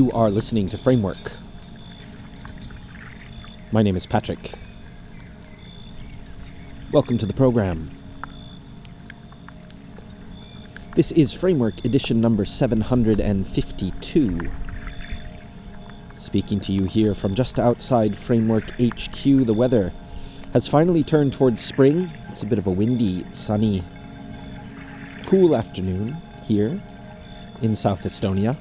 You are listening to Framework. My name is Patrick. Welcome to the program. This is Framework edition number 752. Speaking to you here from just outside Framework HQ, the weather has finally turned towards spring. It's a bit of a windy, sunny, cool afternoon here in South Estonia.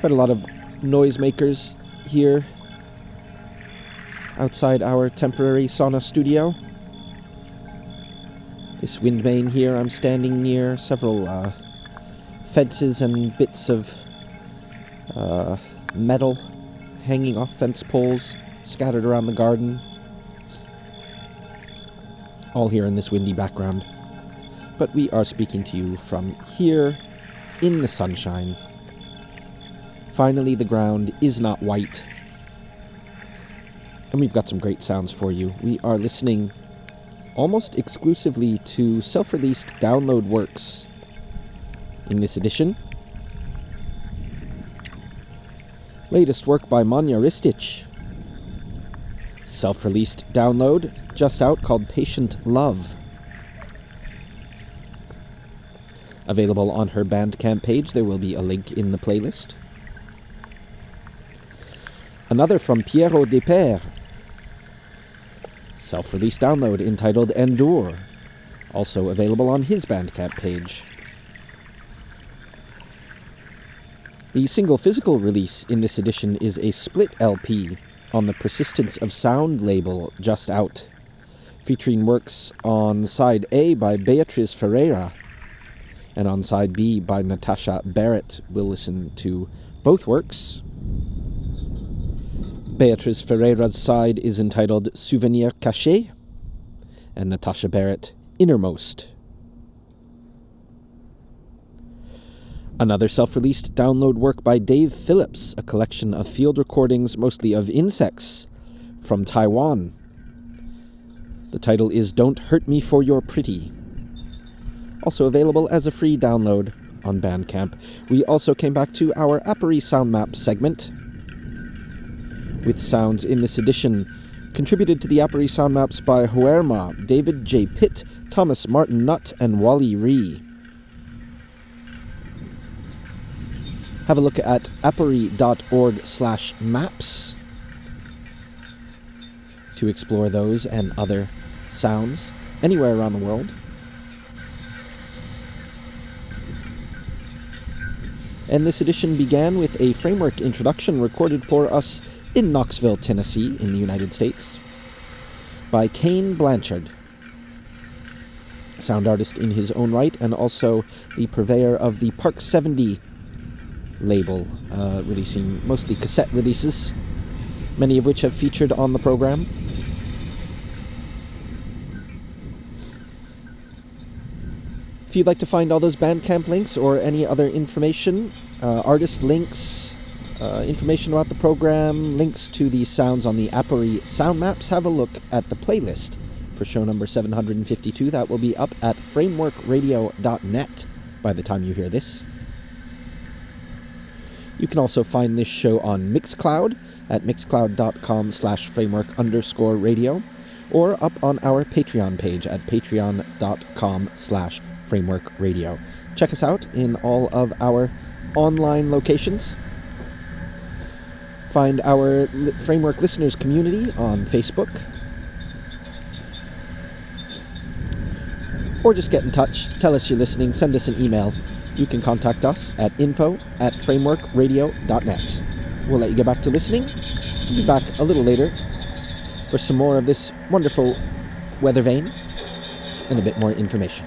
Quite a lot of noisemakers here outside our temporary sauna studio. This wind vane here I'm standing near, several uh, fences and bits of uh, metal hanging off fence poles scattered around the garden. All here in this windy background. But we are speaking to you from here in the sunshine. Finally, the ground is not white. And we've got some great sounds for you. We are listening almost exclusively to self released download works in this edition. Latest work by Manja Ristić. Self released download just out called Patient Love. Available on her Bandcamp page, there will be a link in the playlist. Another from Pierrot Desperes self release download entitled Endure, also available on his Bandcamp page. The single physical release in this edition is a split LP on the Persistence of Sound label just out, featuring works on side A by Beatriz Ferreyra and on side B by Natasha Barrett. We'll listen to both works Beatriz Ferreyra's side is entitled Souvenir Caché, and Natasha Barrett, Innermost. Another self released download work by Dave Phillips, a collection of field recordings, mostly of insects, from Taiwan. The title is Don't Hurt Me for Your Pretty. Also available as a free download on Bandcamp. We also came back to our Aporee Sound Map segment with sounds in this edition. Contributed to the Aporee sound maps by Huerma, David J. Pitt, Thomas Martin Nutt, and Wally Ree. Have a look at aporee.org slash maps to explore those and other sounds anywhere around the world. And this edition began with a framework introduction recorded for us in Knoxville, Tennessee, in the United States, by Cain Blanchard, sound artist in his own right, and also the purveyor of the Park 70 label, uh, releasing mostly cassette releases, many of which have featured on the program. If you'd like to find all those Bandcamp links or any other information, uh, artist links, uh, information about the program, links to the sounds on the Aporee sound maps, have a look at the playlist for show number 752. That will be up at frameworkradio.net by the time you hear this. You can also find this show on Mixcloud at mixcloud.com slash framework underscore radio or up on our Patreon page at patreon.com slash framework radio. Check us out in all of our online locations. Find our Framework Listeners community on Facebook. Or just get in touch, tell us you're listening, send us an email. You can contact us at info at frameworkradio.net. We'll let you get back to listening. We'll be back a little later for some more of this wonderful weather vane and a bit more information.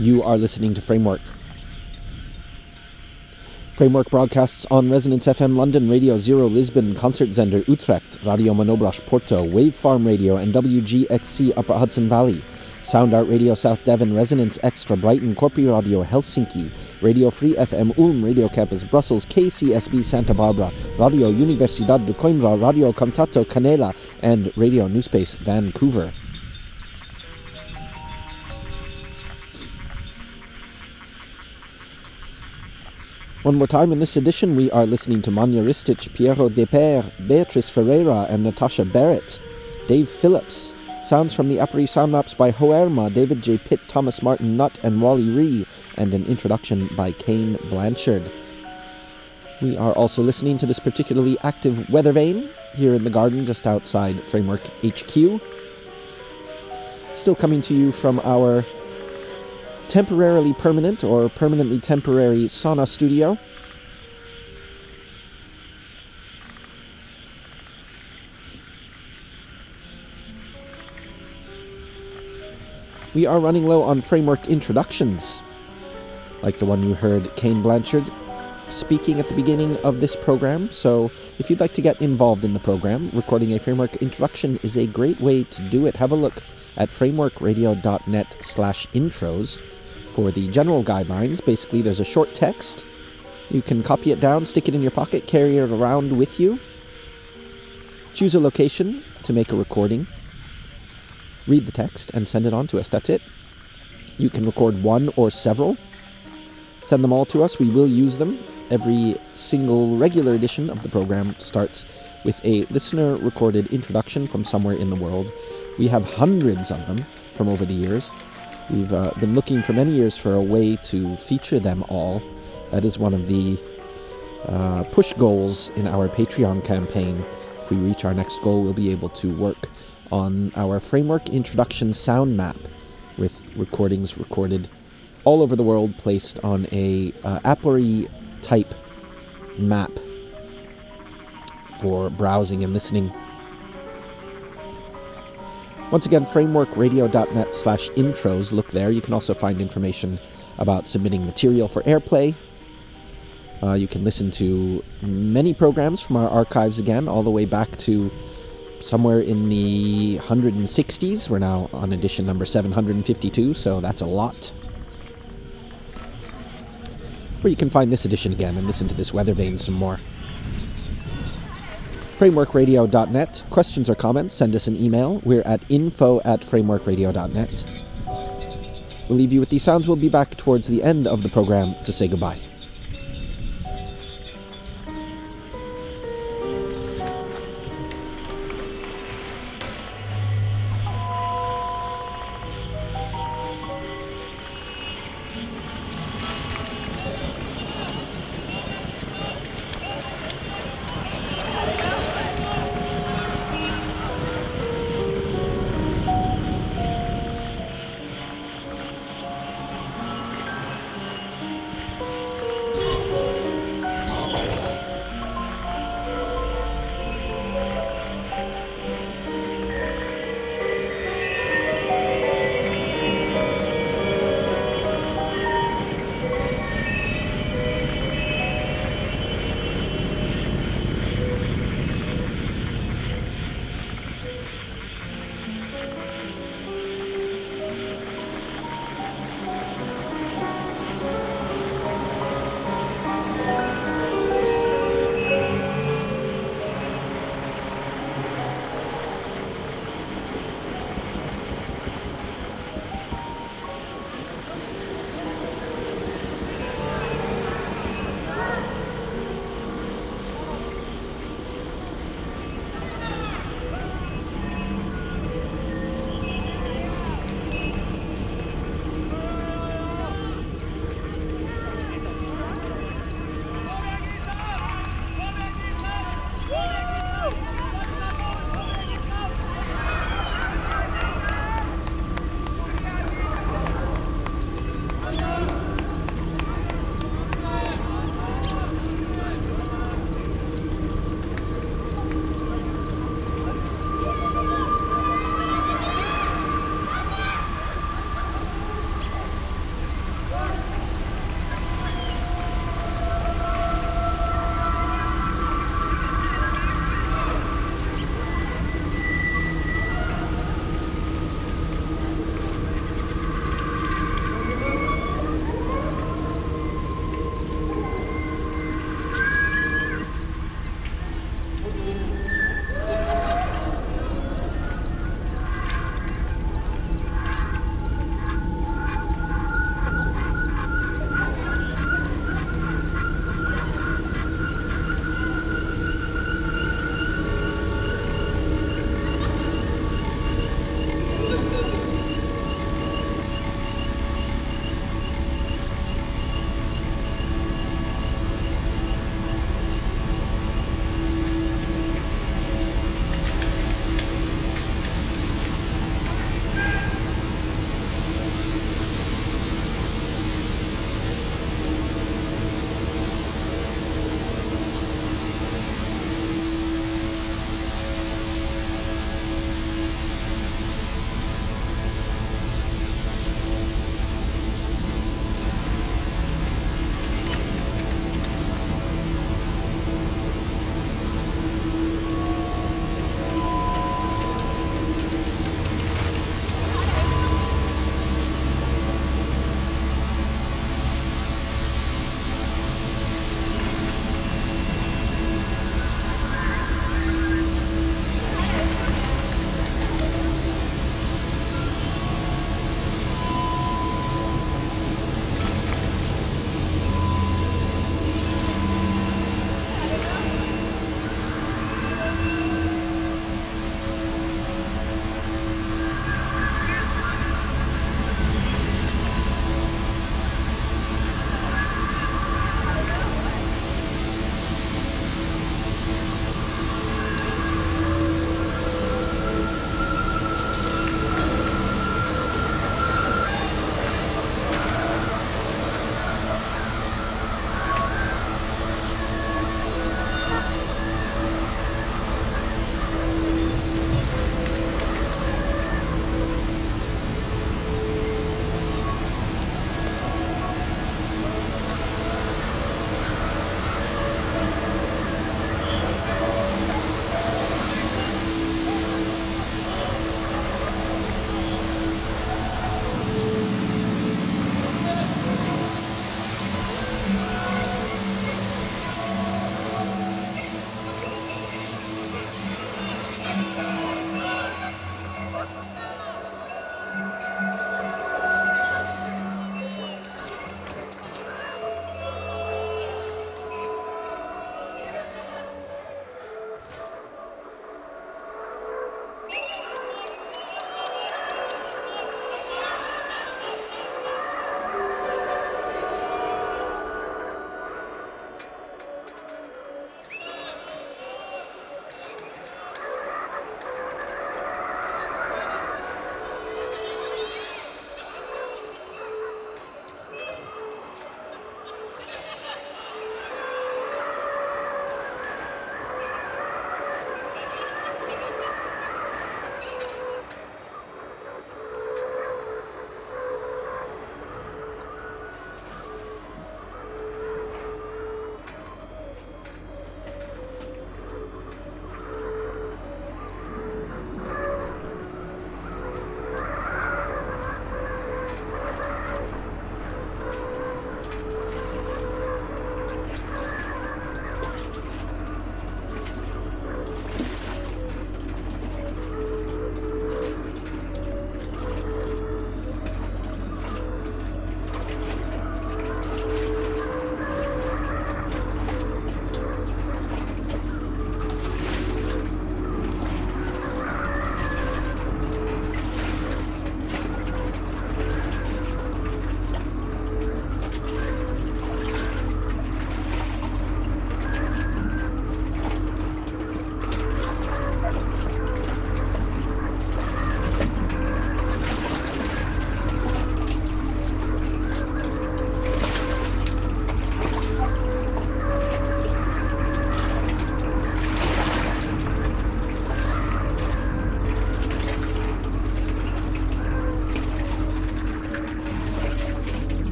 You are listening to Framework. Framework broadcasts on Resonance FM London, Radio Zero Lisbon, Concert Concertzender Utrecht, Radio Manobras Porto, Wave Farm Radio, and WGXC Upper Hudson Valley. Sound Art Radio South Devon, Resonance Extra Brighton, Corpi Radio Helsinki, Radio Free FM Ulm, Radio Campus Brussels, KCSB Santa Barbara, Radio Universidad de Coimbra, Radio Contato Canela, and Radio Newspace Vancouver. One more time in this edition, we are listening to Manja Ristić, Piero De Per, Beatriz Ferreyra, and Natasha Barrett. Dave Phillips. Sounds from the Aporee sound maps by Hoerma, David J. Pitt, Thomas Martin Nutt, and Wally Ree, and an introduction by Cain Blanchard. We are also listening to this particularly active weather vane here in the garden just outside Framework HQ. Still coming to you from our temporarily permanent or permanently temporary sauna studio. We are running low on framework introductions, like the one you heard Cain Blanchard speaking at the beginning of this program. So, if you'd like to get involved in the program, recording a framework introduction is a great way to do it. Have a look at frameworkradio.net slash intros for the general guidelines. Basically, there's a short text. You can copy it down, stick it in your pocket, carry it around with you. Choose a location to make a recording. Read the text and send it on to us. That's it. You can record one or several. Send them all to us. We will use them. Every single regular edition of the program starts with a listener recorded introduction from somewhere in the world. We have hundreds of them from over the years. We've uh, been looking for many years for a way to feature them all. That is one of the uh, push goals in our Patreon campaign. If we reach our next goal, we'll be able to work on our framework introduction sound map with recordings recorded all over the world placed on a uh, Aporee type map for browsing and listening. Once again, frameworkradio.net slash intros. Look there. You can also find information about submitting material for airplay. Uh, you can listen to many programs from our archives again, all the way back to somewhere in the 160s. We're now on edition number 752, so that's a lot. Where you can find this edition again and listen to this weather vane some more frameworkradio.net. Questions or comments, send us an email. We're at info at frameworkradio.net. We'll leave you with these sounds. We'll be back towards the end of the program to say goodbye.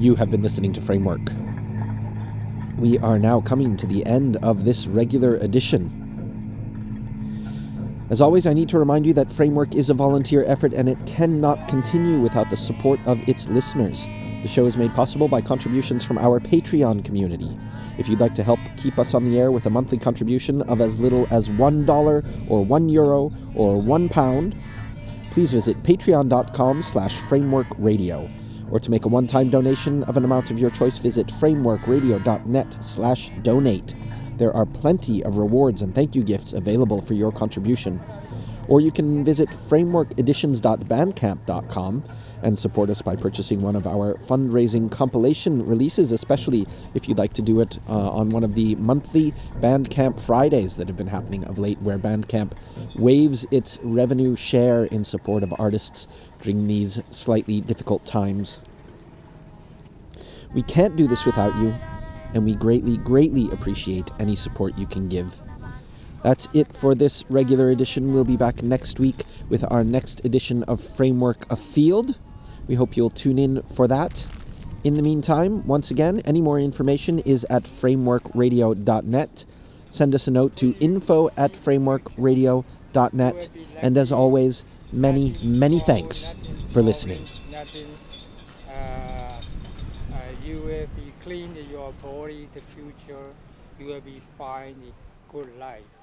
You have been listening to Framework. We are now coming to the end of this regular edition. As always, I need to remind you that Framework is a volunteer effort and it cannot continue without the support of its listeners. The show is made possible by contributions from our Patreon community. If you'd like to help keep us on the air with a monthly contribution of as little as $1 or 1 euro or 1 pound, please visit patreon.com slash frameworkradio. Or to make a one-time donation of an amount of your choice, visit frameworkradio.net slash donate. There are plenty of rewards and thank you gifts available for your contribution. Or you can visit frameworkeditions.bandcamp.com and support us by purchasing one of our fundraising compilation releases, especially if you'd like to do it uh, on one of the monthly Bandcamp Fridays that have been happening of late, where Bandcamp waives its revenue share in support of artists during these slightly difficult times. We can't do this without you, and we greatly, greatly appreciate any support you can give. That's it for this regular edition. We'll be back next week with our next edition of Framework Afield. We hope you'll tune in for that. In the meantime, once again, any more information is at frameworkradio.net. Send us a note to info at frameworkradio.net. And as always, many, many thanks for listening. Uh, uh, you will be clean your body. The future, you will be fine. Good life.